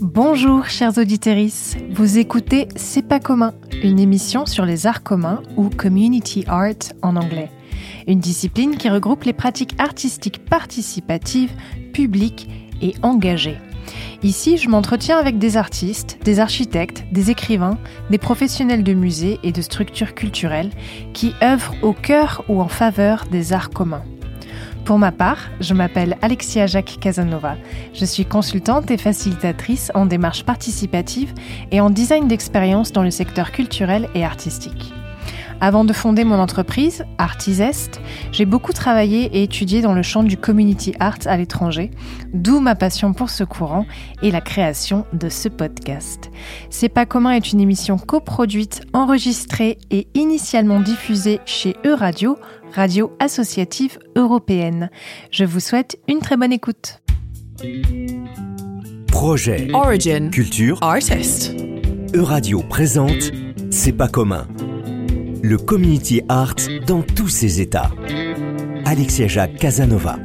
Bonjour chers auditeurs, vous écoutez C'est pas commun, une émission sur les arts communs ou community art en anglais. Une discipline qui regroupe les pratiques artistiques participatives, publiques et engagées. Ici, je m'entretiens avec des artistes, des architectes, des écrivains, des professionnels de musées et de structures culturelles qui œuvrent au cœur ou en faveur des arts communs. Pour ma part, je m'appelle Alexia Jacques Casanova. Je suis consultante et facilitatrice en démarche participative et en design d'expérience dans le secteur culturel et artistique. Avant de fonder mon entreprise, Artisest, j'ai beaucoup travaillé et étudié dans le champ du community art à l'étranger, d'où ma passion pour ce courant et la création de ce podcast. C'est pas commun est une émission coproduite, enregistrée et initialement diffusée chez Euradio, radio associative européenne. Je vous souhaite une très bonne écoute. Projet Origin Culture Artist. Euradio présente C'est pas commun. Le community art dans tous ses états. Alexia Jacques Casanova.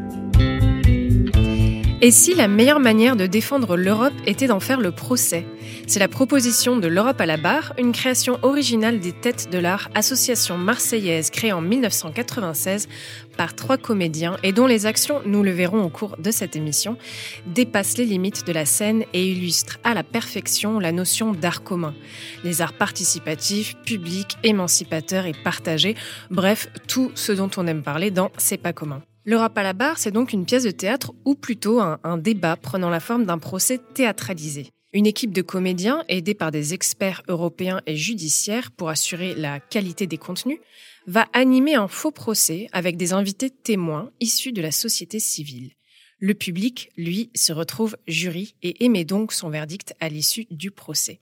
Et si la meilleure manière de défendre l'Europe était d'en faire le procès? C'est la proposition de l'Europe à la barre, une création originale des Têtes de l'Art, association marseillaise créée en 1996 par trois comédiens et dont les actions, nous le verrons au cours de cette émission, dépassent les limites de la scène et illustrent à la perfection la notion d'art commun. Les arts participatifs, publics, émancipateurs et partagés, bref, tout ce dont on aime parler dans C'est pas commun. L'Europe à la barre, c'est donc une pièce de théâtre ou plutôt un, débat prenant la forme d'un procès théâtralisé. Une équipe de comédiens aidés par des experts européens et judiciaires pour assurer la qualité des contenus va animer un faux procès avec des invités témoins issus de la société civile. Le public, lui, se retrouve jury et émet donc son verdict à l'issue du procès.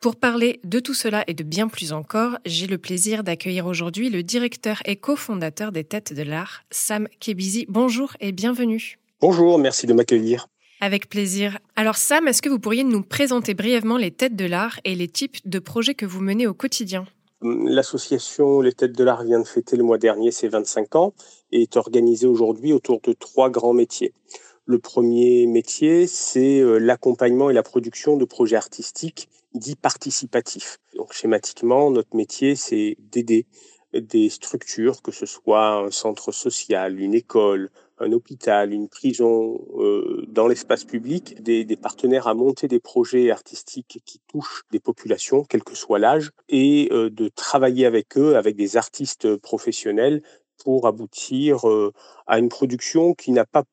Pour parler de tout cela et de bien plus encore, j'ai le plaisir d'accueillir aujourd'hui le directeur et cofondateur des Têtes de l'Art, Sam Kebizi. Bonjour et bienvenue. Bonjour, merci de m'accueillir. Avec plaisir. Alors Sam, est-ce que vous pourriez nous présenter brièvement les Têtes de l'Art et les types de projets que vous menez au quotidien? L'association Les Têtes de l'Art vient de fêter le mois dernier ses 25 ans et est organisée aujourd'hui autour de trois grands métiers. Le premier métier, c'est euh, l'accompagnement et la production de projets artistiques dits participatifs. Donc schématiquement, notre métier, c'est d'aider des structures, que ce soit un centre social, une école, un hôpital, une prison, euh, dans l'espace public, des, des, partenaires à monter des projets artistiques qui touchent des populations, quel que soit l'âge, et euh, de travailler avec eux, avec des artistes professionnels, pour aboutir euh, à une production qui n'a pas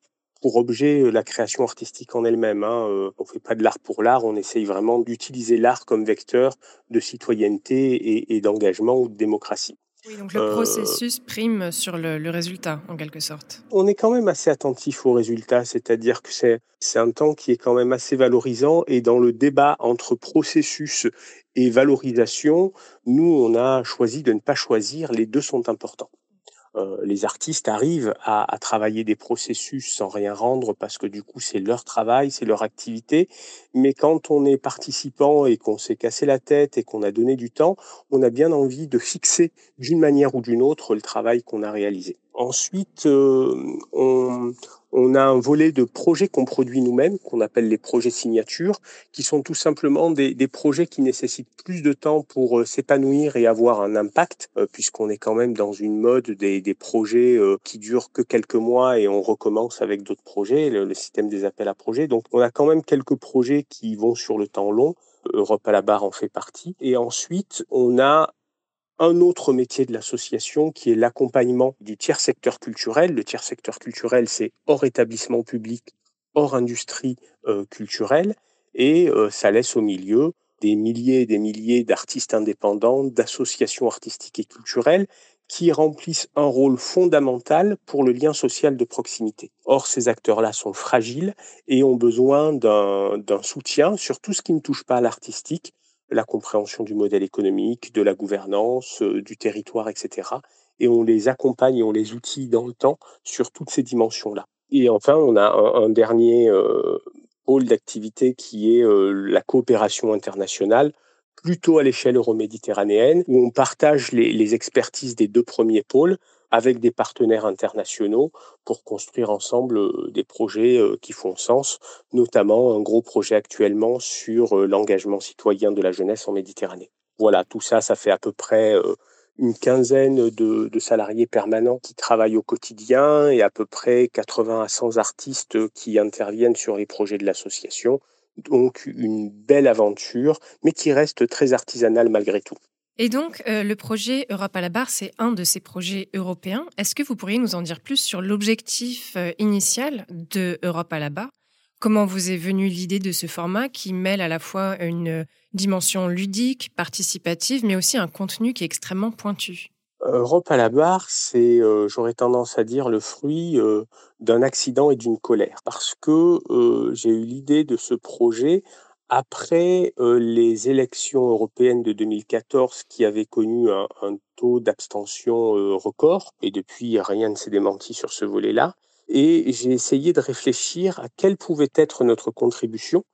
pour objet la création artistique en elle-même. Hein. On fait pas de l'art pour l'art, on essaye vraiment d'utiliser l'art comme vecteur de citoyenneté et, et d'engagement ou de démocratie. Oui, donc le processus prime sur le, le, résultat, en quelque sorte. On est quand même assez attentif au résultat, c'est-à-dire que c'est, c'est un temps qui est quand même assez valorisant et dans le débat entre processus et valorisation, nous, on a choisi de ne pas choisir, les deux sont importants. Euh, les artistes arrivent à, à, travailler des processus sans rien rendre parce que du coup c'est leur travail, c'est leur activité. Mais quand on est participant et qu'on s'est cassé la tête et qu'on a donné du temps, on a bien envie de fixer d'une manière ou d'une autre le travail qu'on a réalisé. Ensuite, euh, on, on, a un volet de projets qu'on produit nous-mêmes, qu'on appelle les projets signatures, qui sont tout simplement des, projets qui nécessitent plus de temps pour euh, s'épanouir et avoir un impact, euh, puisqu'on est quand même dans une mode des, projets euh, qui durent que quelques mois et on recommence avec d'autres projets, le système des appels à projets. Donc, on a quand même quelques projets qui vont sur le temps long. Europe à la barre en fait partie. Et ensuite, on a un autre métier de l'association qui est l'accompagnement du tiers secteur culturel. Le tiers secteur culturel, c'est hors établissement public, hors industrie euh, culturelle, et euh, ça laisse au milieu des milliers et des milliers d'artistes indépendants, d'associations artistiques et culturelles qui remplissent un rôle fondamental pour le lien social de proximité. Or, ces acteurs-là sont fragiles et ont besoin d'un soutien sur tout ce qui ne touche pas à l'artistique, la compréhension du modèle économique, de la gouvernance, euh, du territoire, etc. Et on les accompagne et on les outille dans le temps sur toutes ces dimensions-là. Et enfin, on a un, dernier euh, pôle d'activité qui est euh, la coopération internationale plutôt à l'échelle euroméditerranéenne, où on partage les expertises des deux premiers pôles avec des partenaires internationaux pour construire ensemble euh, des projets euh, qui font sens, notamment un gros projet actuellement sur euh, l'engagement citoyen de la jeunesse en Méditerranée. Voilà, tout ça, ça fait à peu près une quinzaine de, de, salariés permanents qui travaillent au quotidien et à peu près 80 à 100 artistes qui interviennent sur les projets de l'association. Donc une belle aventure, mais qui reste très artisanale malgré tout. Et donc, euh, le projet Europe à la barre, c'est un de ces projets européens. Est-ce que vous pourriez nous en dire plus sur l'objectif euh, initial de Europe à la barre? Comment vous est venue l'idée de ce format qui mêle à la fois une dimension ludique, participative, mais aussi un contenu qui est extrêmement pointu? Europe à la barre, c'est, euh, j'aurais tendance à dire, le fruit d'un accident et d'une colère. Parce que j'ai eu l'idée de ce projet après les élections européennes de 2014 qui avaient connu un, taux d'abstention record, et depuis rien ne s'est démenti sur ce volet-là, et j'ai essayé de réfléchir à quelle pouvait être notre contribution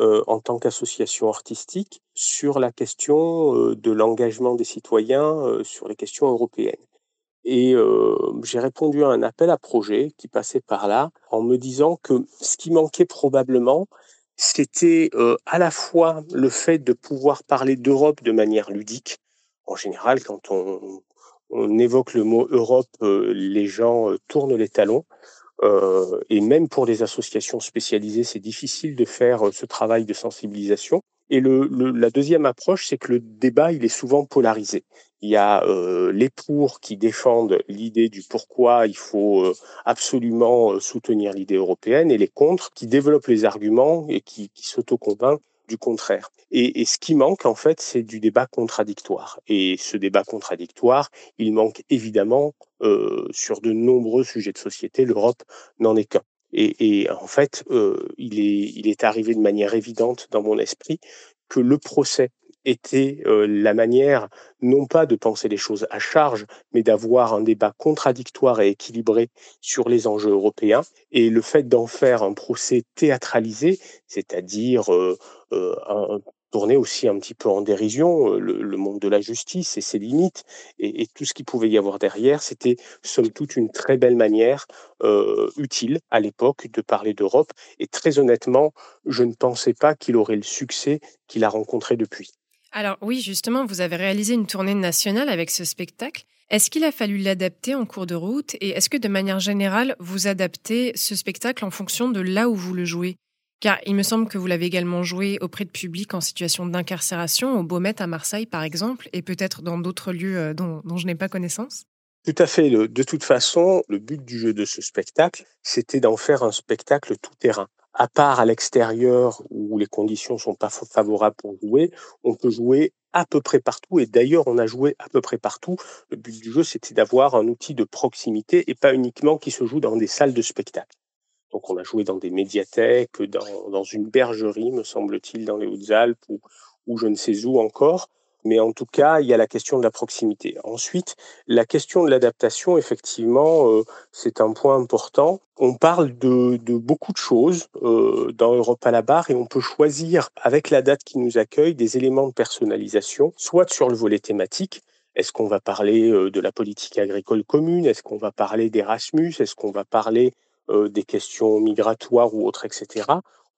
en tant qu'association artistique sur la question de l'engagement des citoyens sur les questions européennes. Et j'ai répondu à un appel à projet qui passait par là en me disant que ce qui manquait probablement, c'était euh, à la fois le fait de pouvoir parler d'Europe de manière ludique. En général, quand on, évoque le mot Europe, euh, les gens euh, tournent les talons. et même pour les associations spécialisées, c'est difficile de faire ce travail de sensibilisation. Et le, la deuxième approche, c'est que le débat, il est souvent polarisé. Il y a euh, les pour qui défendent l'idée du pourquoi il faut euh, absolument euh, soutenir l'idée européenne et les contre qui développent les arguments et qui, qui s'autoconvainquent du contraire. Et, ce qui manque, en fait, c'est du débat contradictoire. Et ce débat contradictoire, il manque évidemment sur de nombreux sujets de société. L'Europe n'en est qu'un. Et, en fait, euh, il, est, arrivé de manière évidente dans mon esprit que le procès était euh, la manière non pas de penser les choses à charge, mais d'avoir un débat contradictoire et équilibré sur les enjeux européens. Et le fait d'en faire un procès théâtralisé, c'est-à-dire euh, un, tourner aussi un petit peu en dérision euh, le, monde de la justice et ses limites et, et tout ce qu'il pouvait y avoir derrière, c'était somme toute une très belle manière euh, utile à l'époque de parler d'Europe. Et très honnêtement, je ne pensais pas qu'il aurait le succès qu'il a rencontré depuis. Alors oui, justement, vous avez réalisé une tournée nationale avec ce spectacle. Est-ce qu'il a fallu l'adapter en cours de route et est-ce que de manière générale, vous adaptez ce spectacle en fonction de là où vous le jouez? Car il me semble que vous l'avez également joué auprès de publics en situation d'incarcération, au Beaumet à Marseille par exemple, et peut-être dans d'autres lieux euh, dont, dont je n'ai pas connaissance. Tout à fait. De toute façon, le but du jeu de ce spectacle, c'était d'en faire un spectacle tout terrain. À part à l'extérieur où les conditions sont pas favorables pour jouer, on peut jouer à peu près partout. Et d'ailleurs, on a joué à peu près partout. Le but du jeu, c'était d'avoir un outil de proximité et pas uniquement qui se joue dans des salles de spectacle. Donc on a joué dans des médiathèques, dans, dans une bergerie, me semble-t-il, dans les Hautes-Alpes ou, je ne sais où encore. Mais en tout cas, il y a la question de la proximité. Ensuite, la question de l'adaptation, effectivement, euh, c'est un point important. On parle de, de beaucoup de choses euh, dans Europe à la barre et on peut choisir, avec la date qui nous accueille, des éléments de personnalisation, soit sur le volet thématique, est-ce qu'on va parler euh, de la politique agricole commune? Est-ce qu'on va parler d'Erasmus? Est-ce qu'on va parler des questions migratoires ou autres, etc.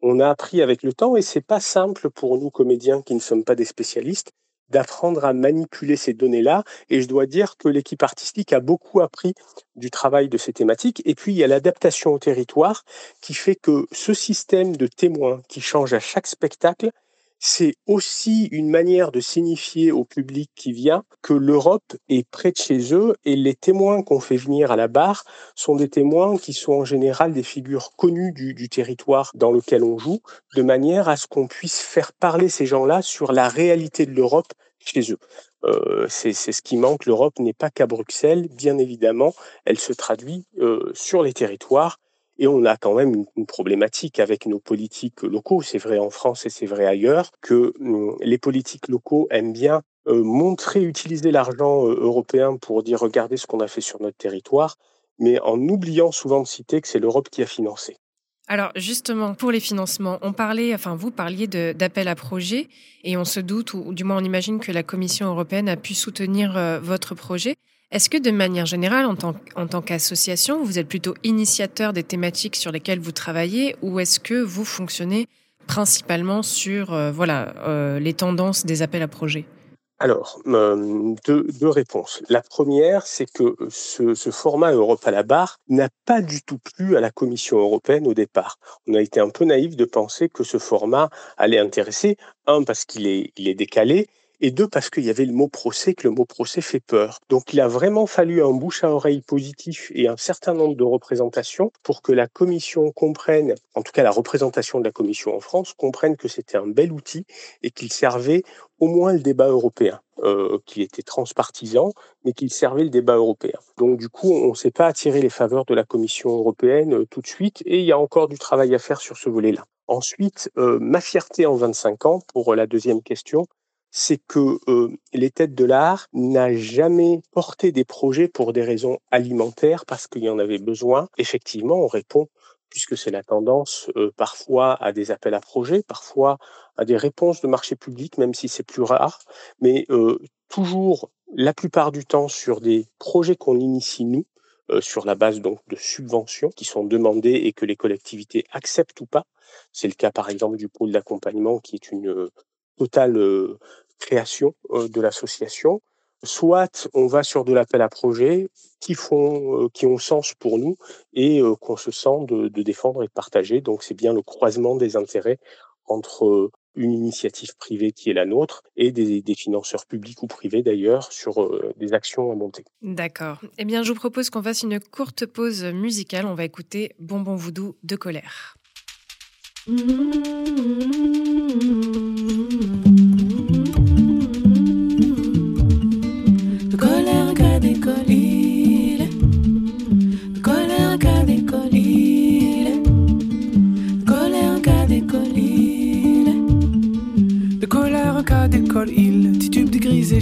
On a appris avec le temps, et c'est pas simple pour nous comédiens qui ne sommes pas des spécialistes, d'apprendre à manipuler ces données-là. Et je dois dire que l'équipe artistique a beaucoup appris du travail de ces thématiques. Et puis, il y a l'adaptation au territoire qui fait que ce système de témoins qui change à chaque spectacle c'est aussi une manière de signifier au public qui vient que l'Europe est près de chez eux et les témoins qu'on fait venir à la barre sont des témoins qui sont en général des figures connues du, territoire dans lequel on joue, de manière à ce qu'on puisse faire parler ces gens-là sur la réalité de l'Europe chez eux. Euh, c'est ce qui manque. L'Europe n'est pas qu'à Bruxelles, bien évidemment, elle se traduit euh, sur les territoires et on a quand même une, problématique avec nos politiques locaux, c'est vrai en France et c'est vrai ailleurs, que hum, les politiques locaux aiment bien euh, montrer, utiliser l'argent euh, européen pour dire regardez ce qu'on a fait sur notre territoire, mais en oubliant souvent de citer que c'est l'Europe qui a financé. Alors justement, pour les financements, on parlait, enfin vous parliez d'appel à projet et on se doute, ou, du moins on imagine que la Commission européenne a pu soutenir euh, votre projet. Est-ce que de manière générale, en tant, qu'association, vous êtes plutôt initiateur des thématiques sur lesquelles vous travaillez ou est-ce que vous fonctionnez principalement sur euh, voilà, euh, les tendances des appels à projets? Alors, euh, deux, réponses. La première, c'est que ce, format Europe à la barre n'a pas du tout plu à la Commission européenne au départ. On a été un peu naïf de penser que ce format allait intéresser, un, parce qu'il est, il est décalé, et deux, parce qu'il y avait le mot procès, que le mot procès fait peur. Donc il a vraiment fallu un bouche à oreille positif et un certain nombre de représentations pour que la Commission comprenne, en tout cas la représentation de la Commission en France, comprenne que c'était un bel outil et qu'il servait au moins le débat européen, euh, qu'il était transpartisan, mais qu'il servait le débat européen. Donc du coup, on ne s'est pas attiré les faveurs de la Commission européenne euh, tout de suite, et il y a encore du travail à faire sur ce volet-là. Ensuite, euh, ma fierté en 25 ans, pour la deuxième question, c'est que euh, les têtes de l'art n'a jamais porté des projets pour des raisons alimentaires parce qu'il y en avait besoin. Effectivement, on répond puisque c'est la tendance euh, parfois à des appels à projets, parfois à des réponses de marché public, même si c'est plus rare, mais euh, toujours la plupart du temps sur des projets qu'on initie nous, sur la base donc de subventions qui sont demandées et que les collectivités acceptent ou pas. C'est le cas par exemple du pôle d'accompagnement qui est une totale création de l'association, soit on va sur de l'appel à projet qui font, qui ont sens pour nous et qu'on se sent de, défendre et de partager. Donc c'est bien le croisement des intérêts entre une initiative privée qui est la nôtre et des, des financeurs publics ou privés d'ailleurs sur des actions à monter. D'accord. Eh bien, je vous propose qu'on fasse une courte pause musicale. On va écouter Bonbon Voodoo de colère. good evening.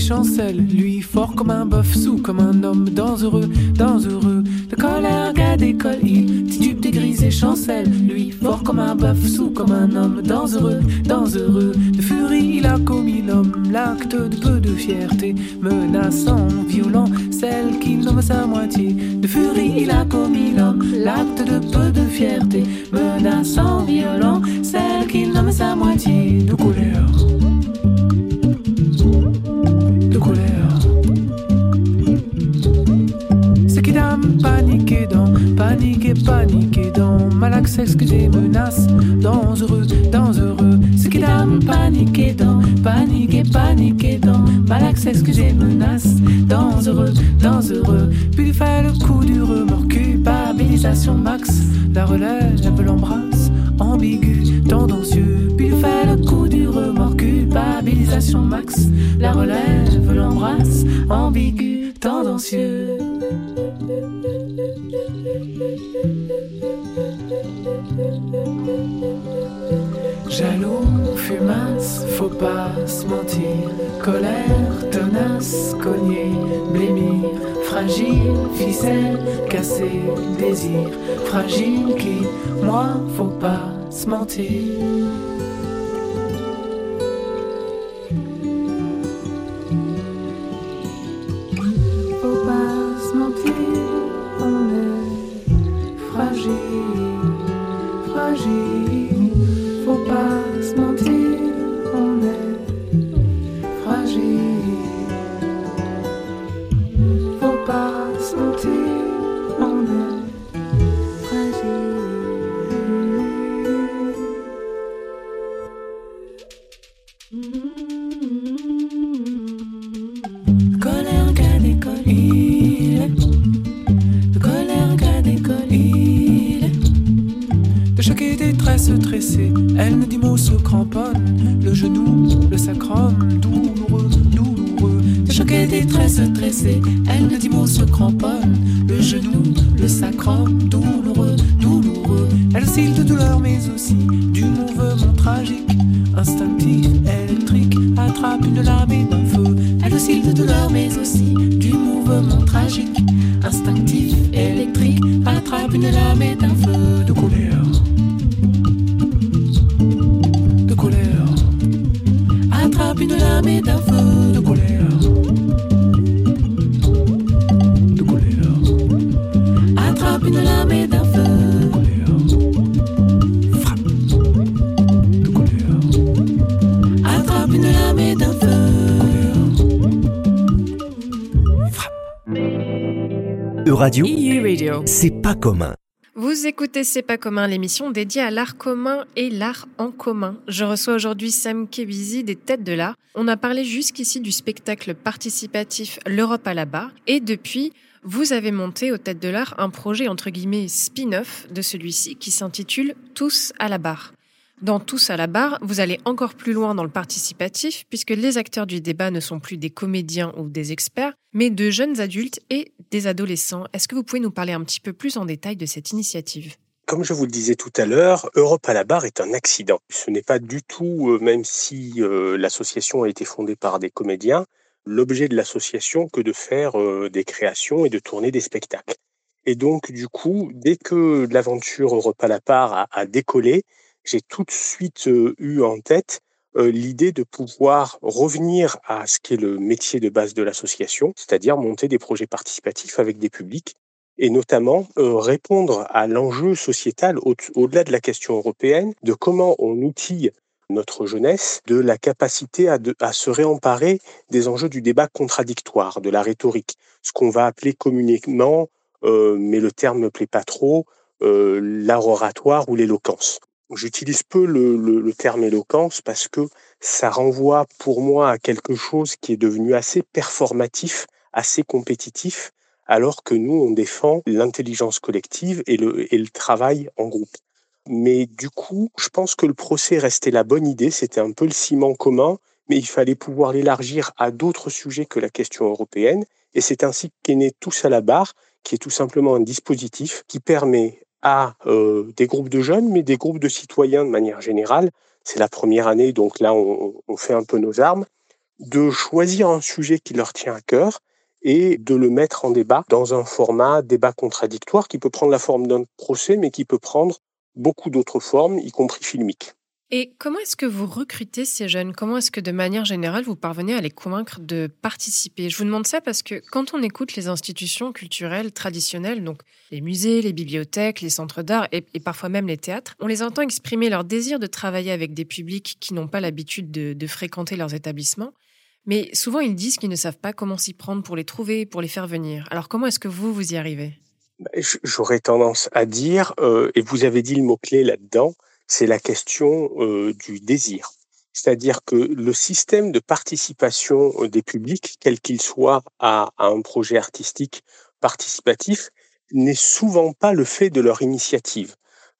Chancelle, lui fort comme un bœuf, sous comme un homme dangereux, dangereux. De colère, gars d'école, il titube des grises et chancelle, lui fort comme un bœuf, sous comme un homme dangereux, dangereux. De furie, il a commis l'homme, l'acte de peu de fierté, menaçant, violent, celle qui nomme sa moitié. De furie, il a commis l'homme, l'acte de peu de fierté, menaçant, violent, celle qui nomme sa moitié. De. Paniqué, paniqué dans malaxex que j'ai menace, dangereux, dangereux. Ce qui dame paniqué dans, paniqué, paniqué dans malaxex que j'ai menace, dangereux, dangereux. Puis il fait le coup du remords, culpabilisation max, la relève, l'embrasse, ambigu, tendancieux. Puis il fait le coup du remords, culpabilisation max, la relève, l'embrasse, ambigu, tendancieux. Faut pas se mentir. Colère, tenace, cogner, blêmir. Fragile, ficelle, casser, désir. Fragile qui, moi, faut pas se mentir. Une lame et un feu de couleur. EU Radio. c'est pas commun. Vous écoutez C'est pas commun, l'émission dédiée à l'art commun et l'art en commun. Je reçois aujourd'hui Sam Kebizi des Têtes de l'Art. On a parlé jusqu'ici du spectacle participatif L'Europe à la barre. Et depuis, vous avez monté aux Têtes de l'Art un projet entre guillemets spin-off de celui-ci qui s'intitule Tous à la barre. Dans Tous à la barre, vous allez encore plus loin dans le participatif puisque les acteurs du débat ne sont plus des comédiens ou des experts, mais de jeunes adultes et des adolescents. Est-ce que vous pouvez nous parler un petit peu plus en détail de cette initiative? Comme je vous le disais tout à l'heure, Europe à la barre est un accident. Ce n'est pas du tout, euh, même si euh, l'association a été fondée par des comédiens, l'objet de l'association que de faire euh, des créations et de tourner des spectacles. Et donc, du coup, dès que l'aventure Europe à la barre a, a décollé, j'ai tout de suite eu en tête l'idée de pouvoir revenir à ce qui est le métier de base de l'association, c'est-à-dire monter des projets participatifs avec des publics et notamment répondre à l'enjeu sociétal au- au-delà de la question européenne de comment on outille notre jeunesse de la capacité à, se réemparer des enjeux du débat contradictoire, de la rhétorique, ce qu'on va appeler communément, mais le terme ne plaît pas trop, l'art oratoire ou l'éloquence. J'utilise peu le, terme éloquence parce que ça renvoie pour moi à quelque chose qui est devenu assez performatif, assez compétitif, alors que nous, on défend l'intelligence collective et le, et le travail en groupe. Mais du coup, je pense que le procès restait la bonne idée, c'était un peu le ciment commun, mais il fallait pouvoir l'élargir à d'autres sujets que la question européenne. Et c'est ainsi qu'est né Tous à la barre, qui est tout simplement un dispositif qui permet à euh, des groupes de jeunes, mais des groupes de citoyens de manière générale, c'est la première année, donc là on, on fait un peu nos armes, de choisir un sujet qui leur tient à cœur et de le mettre en débat dans un format débat contradictoire qui peut prendre la forme d'un procès, mais qui peut prendre beaucoup d'autres formes, y compris filmiques. Et comment est-ce que vous recrutez ces jeunes? Comment est-ce que de manière générale, vous parvenez à les convaincre de participer? Je vous demande ça parce que quand on écoute les institutions culturelles traditionnelles, donc les musées, les bibliothèques, les centres d'art et, parfois même les théâtres, on les entend exprimer leur désir de travailler avec des publics qui n'ont pas l'habitude de, fréquenter leurs établissements. Mais souvent, ils disent qu'ils ne savent pas comment s'y prendre pour les trouver, pour les faire venir. Alors comment est-ce que vous, vous y arrivez? J- J'aurais tendance à dire, euh, et vous avez dit le mot-clé là-dedans, c'est la question euh, du désir. C'est-à-dire que le système de participation euh, des publics, quel qu'il soit, à, un projet artistique participatif, n'est souvent pas le fait de leur initiative.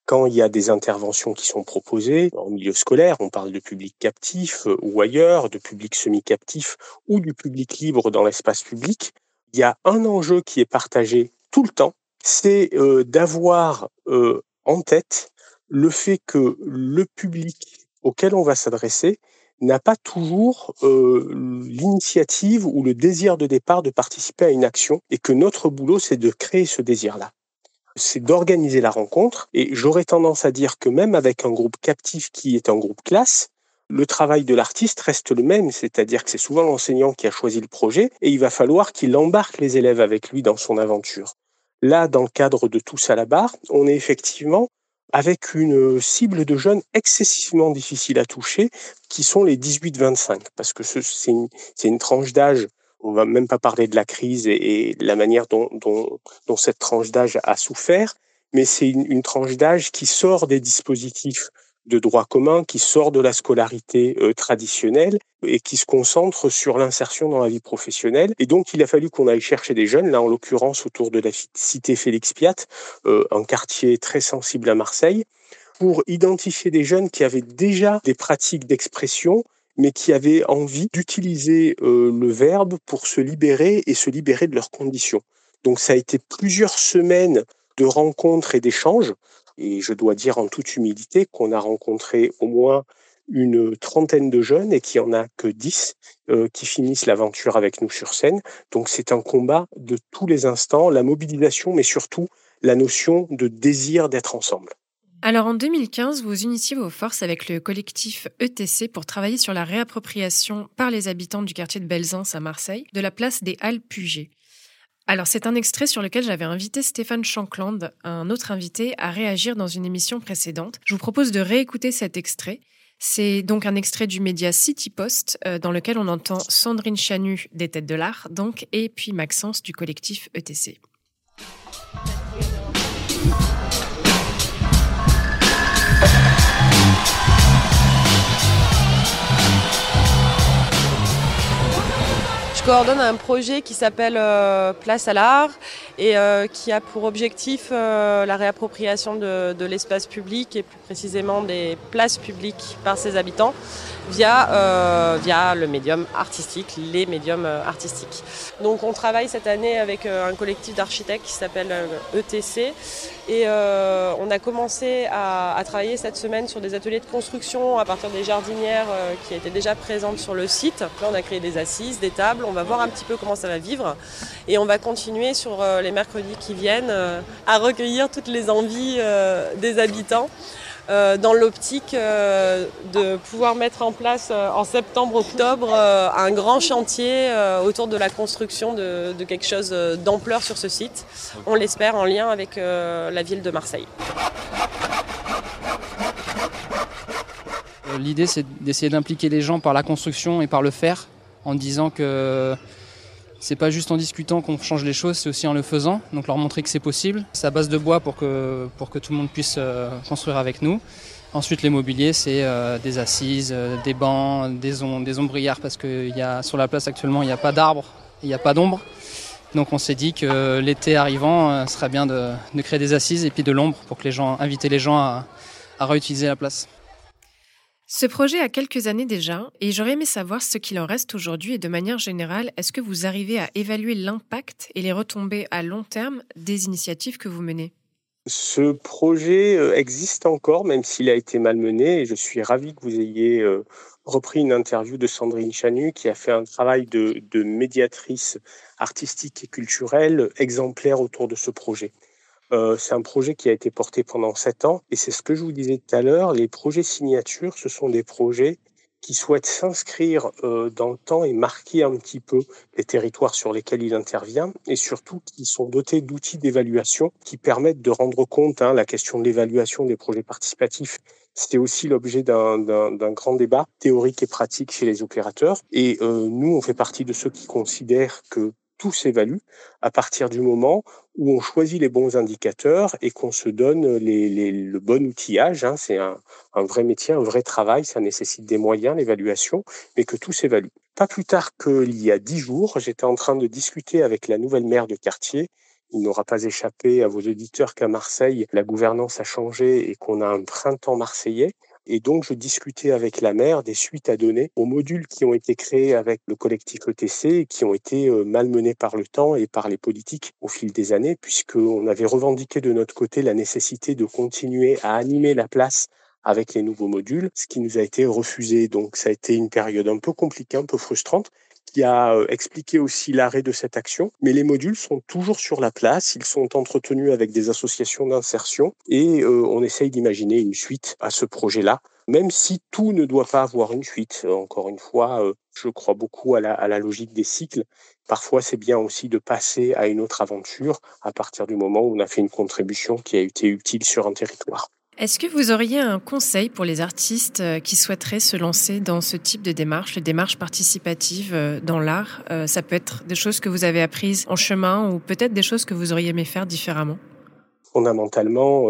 Quand il y a des interventions qui sont proposées en milieu scolaire, on parle de public captif euh, ou ailleurs, de public semi-captif ou du public libre dans l'espace public, il y a un enjeu qui est partagé tout le temps, c'est euh, d'avoir euh, en tête le fait que le public auquel on va s'adresser n'a pas toujours euh, l'initiative ou le désir de départ de participer à une action et que notre boulot, c'est de créer ce désir-là. C'est d'organiser la rencontre et j'aurais tendance à dire que même avec un groupe captif qui est un groupe classe, le travail de l'artiste reste le même, c'est-à-dire que c'est souvent l'enseignant qui a choisi le projet et il va falloir qu'il embarque les élèves avec lui dans son aventure. Là, dans le cadre de Tous à la barre, on est effectivement avec une cible de jeunes excessivement difficile à toucher, qui sont les 18-25, parce que ce- c'est une, tranche d'âge, on va même pas parler de la crise et, de la manière dont, cette tranche d'âge a souffert, mais c'est une tranche d'âge qui sort des dispositifs de droit commun, qui sort de la scolarité euh, traditionnelle et qui se concentre sur l'insertion dans la vie professionnelle. Et donc, il a fallu qu'on aille chercher des jeunes, là en l'occurrence autour de la cité Félix Piat, euh, un quartier très sensible à Marseille, pour identifier des jeunes qui avaient déjà des pratiques d'expression, mais qui avaient envie d'utiliser euh, le verbe pour se libérer et se libérer de leurs conditions. Donc, ça a été plusieurs semaines de rencontres et d'échanges. Et je dois dire en toute humilité qu'on a rencontré au moins une trentaine de jeunes et qu'il n'y en a que dix euh, qui finissent l'aventure avec nous sur scène. Donc c'est un combat de tous les instants, la mobilisation, mais surtout la notion de désir d'être ensemble. Alors en 2015, vous initiez vos forces avec le collectif ETC pour travailler sur la réappropriation par les habitants du quartier de Belzance à Marseille de la place des Halles Puget. Alors c'est un extrait sur lequel j'avais invité Stéphane Shankland, un autre invité, à réagir dans une émission précédente. Je vous propose de réécouter cet extrait. C'est donc un extrait du média City Post euh, dans lequel on entend Sandrine Chanu des Têtes de l'Art, donc, et puis Maxence du collectif ETC. coordonne un projet qui s'appelle euh, Place à l'art et euh, qui a pour objectif euh, la réappropriation de, l'espace public et plus précisément des places publiques par ses habitants via, via le médium artistique, les médiums artistiques. Donc on travaille cette année avec un collectif d'architectes qui s'appelle ETC et on a commencé à, travailler cette semaine sur des ateliers de construction à partir des jardinières qui étaient déjà présentes sur le site. Là on a créé des assises, des tables, on va voir un petit peu comment ça va vivre et on va continuer sur les mercredis qui viennent euh, à recueillir toutes les envies euh, des habitants. Euh, dans l'optique de pouvoir mettre en place en septembre-octobre un grand chantier autour de la construction de quelque chose d'ampleur sur ce site. On l'espère en lien avec la ville de Marseille. L'idée, c'est d'essayer d'impliquer les gens par la construction et par le faire, en disant que c'est pas juste en discutant qu'on change les choses, c'est aussi en le faisant. Donc leur montrer que c'est possible. C'est à base de bois pour que, pour que tout le monde puisse euh, construire avec nous. Ensuite, les mobiliers, c'est euh, des assises, euh, des bancs, des, ombrières, parce que y a, sur la place actuellement, il n'y a pas d'arbres, il n'y a pas d'ombre. Donc on s'est dit que l'été arrivant, ce serait bien de, créer des assises et puis de l'ombre pour que les gens, inviter les gens à réutiliser la place. Ce projet a quelques années déjà, et j'aurais aimé savoir ce qu'il en reste aujourd'hui et de manière générale, est-ce que vous arrivez à évaluer l'impact et les retombées à long terme des initiatives que vous menez? Ce projet euh, existe encore, même s'il a été malmené, et je suis ravi que vous ayez euh, repris une interview de Sandrine Chanu, qui a fait un travail de, de médiatrice artistique et culturelle exemplaire autour de ce projet. Euh, c'est un projet qui a été porté pendant sept ans et c'est ce que je vous disais tout à l'heure. Les projets signatures, ce sont des projets qui souhaitent s'inscrire euh, dans le temps et marquer un petit peu les territoires sur lesquels il intervient et surtout qui sont dotés d'outils d'évaluation qui permettent de rendre compte, hein, la question de l'évaluation des projets participatifs, c'est aussi l'objet d'un grand débat théorique et pratique chez les opérateurs. Et euh, nous, on fait partie de ceux qui considèrent que tout s'évalue à partir du moment où on choisit les bons indicateurs et qu'on se donne le bon outillage. Hein. C'est un, un, vrai métier, un vrai travail, ça nécessite des moyens, l'évaluation, mais que tout s'évalue. Pas plus tard qu'il y a dix jours, j'étais en train de discuter avec la nouvelle maire de quartier. Il n'aura pas échappé à vos auditeurs qu'à Marseille, la gouvernance a changé et qu'on a un printemps marseillais. Et donc, je discutais avec la maire des suites à donner aux modules qui ont été créés avec le collectif ETC et qui ont été euh, malmenés par le temps et par les politiques au fil des années, puisqu'on avait revendiqué de notre côté la nécessité de continuer à animer la place avec les nouveaux modules, ce qui nous a été refusé. Donc, ça a été une période un peu compliquée, un peu frustrante, qui a euh, expliqué aussi l'arrêt de cette action. Mais les modules sont toujours sur la place, ils sont entretenus avec des associations d'insertion et euh, on essaye d'imaginer une suite à ce projet-là, même si tout ne doit pas avoir une suite. Encore une fois, euh, je crois beaucoup à la, à la logique des cycles. Parfois, c'est bien aussi de passer à une autre aventure à partir du moment où on a fait une contribution qui a été utile sur un territoire. Est-ce que vous auriez un conseil pour les artistes euh, qui souhaiteraient se lancer dans ce type de démarche, les démarches participatives euh, dans l'art euh, Ça peut être des choses que vous avez apprises en chemin ou peut-être des choses que vous auriez aimé faire différemment? Fondamentalement,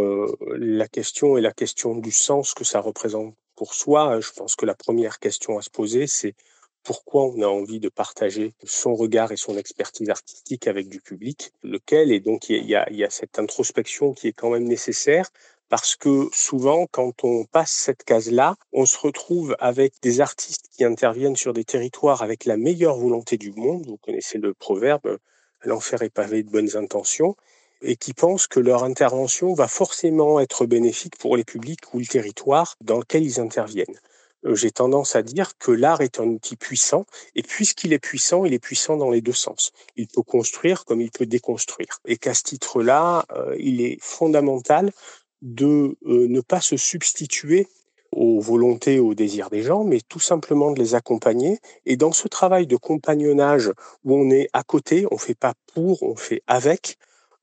la question est la question du sens que ça représente pour soi. Je pense que la première question à se poser, c'est pourquoi on a envie de partager son regard et son expertise artistique avec du public, lequel, et donc y il y a cette introspection qui est quand même nécessaire, parce que souvent, quand on passe cette case-là, on se retrouve avec des artistes qui interviennent sur des territoires avec la meilleure volonté du monde. Vous connaissez le proverbe, l'enfer est pavé de bonnes intentions et qui pensent que leur intervention va forcément être bénéfique pour les publics ou le territoire dans lequel ils interviennent. Euh, j'ai tendance à dire que l'art est un outil puissant, et puisqu'il est puissant, il est puissant dans les deux sens. Il peut construire comme il peut déconstruire. Et qu'à ce titre-là, euh, il est fondamental de euh, ne pas se substituer aux volontés, aux désirs des gens, mais tout simplement de les accompagner. Et dans ce travail de compagnonnage où on est à côté, on fait pas pour, on fait avec,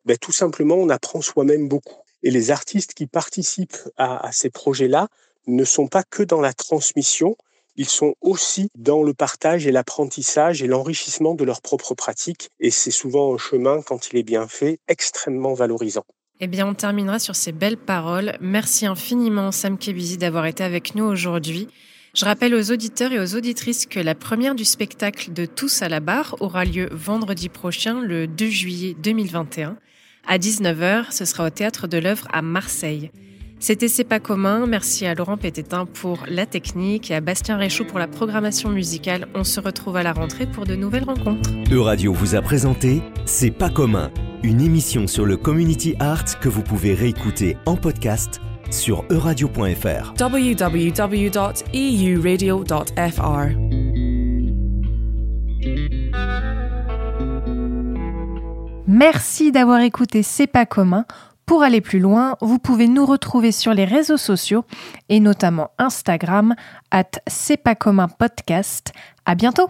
ben, tout simplement, on apprend soi-même beaucoup. Et les artistes qui participent à, à ces projets-là ne sont pas que dans la transmission, ils sont aussi dans le partage et l'apprentissage et l'enrichissement de leurs propres pratiques. Et c'est souvent un chemin, quand il est bien fait, extrêmement valorisant. Eh bien, on terminera sur ces belles paroles. Merci infiniment, Sam Kebizi, d'avoir été avec nous aujourd'hui. Je rappelle aux auditeurs et aux auditrices que la première du spectacle de Tous à la barre aura lieu vendredi prochain, le 2 juillet 2021. À 19h, ce sera au Théâtre de l'œuvre à Marseille. C'était C'est pas commun. Merci à Laurent Pététin pour la technique et à Bastien Réchaud pour la programmation musicale. On se retrouve à la rentrée pour de nouvelles rencontres. Euradio vous a présenté C'est pas commun, une émission sur le community art que vous pouvez réécouter en podcast sur euradio.fr. www.euradio.fr. Merci d'avoir écouté C'est pas commun. Pour aller plus loin, vous pouvez nous retrouver sur les réseaux sociaux et notamment Instagram at C'est pas commun podcast. À bientôt!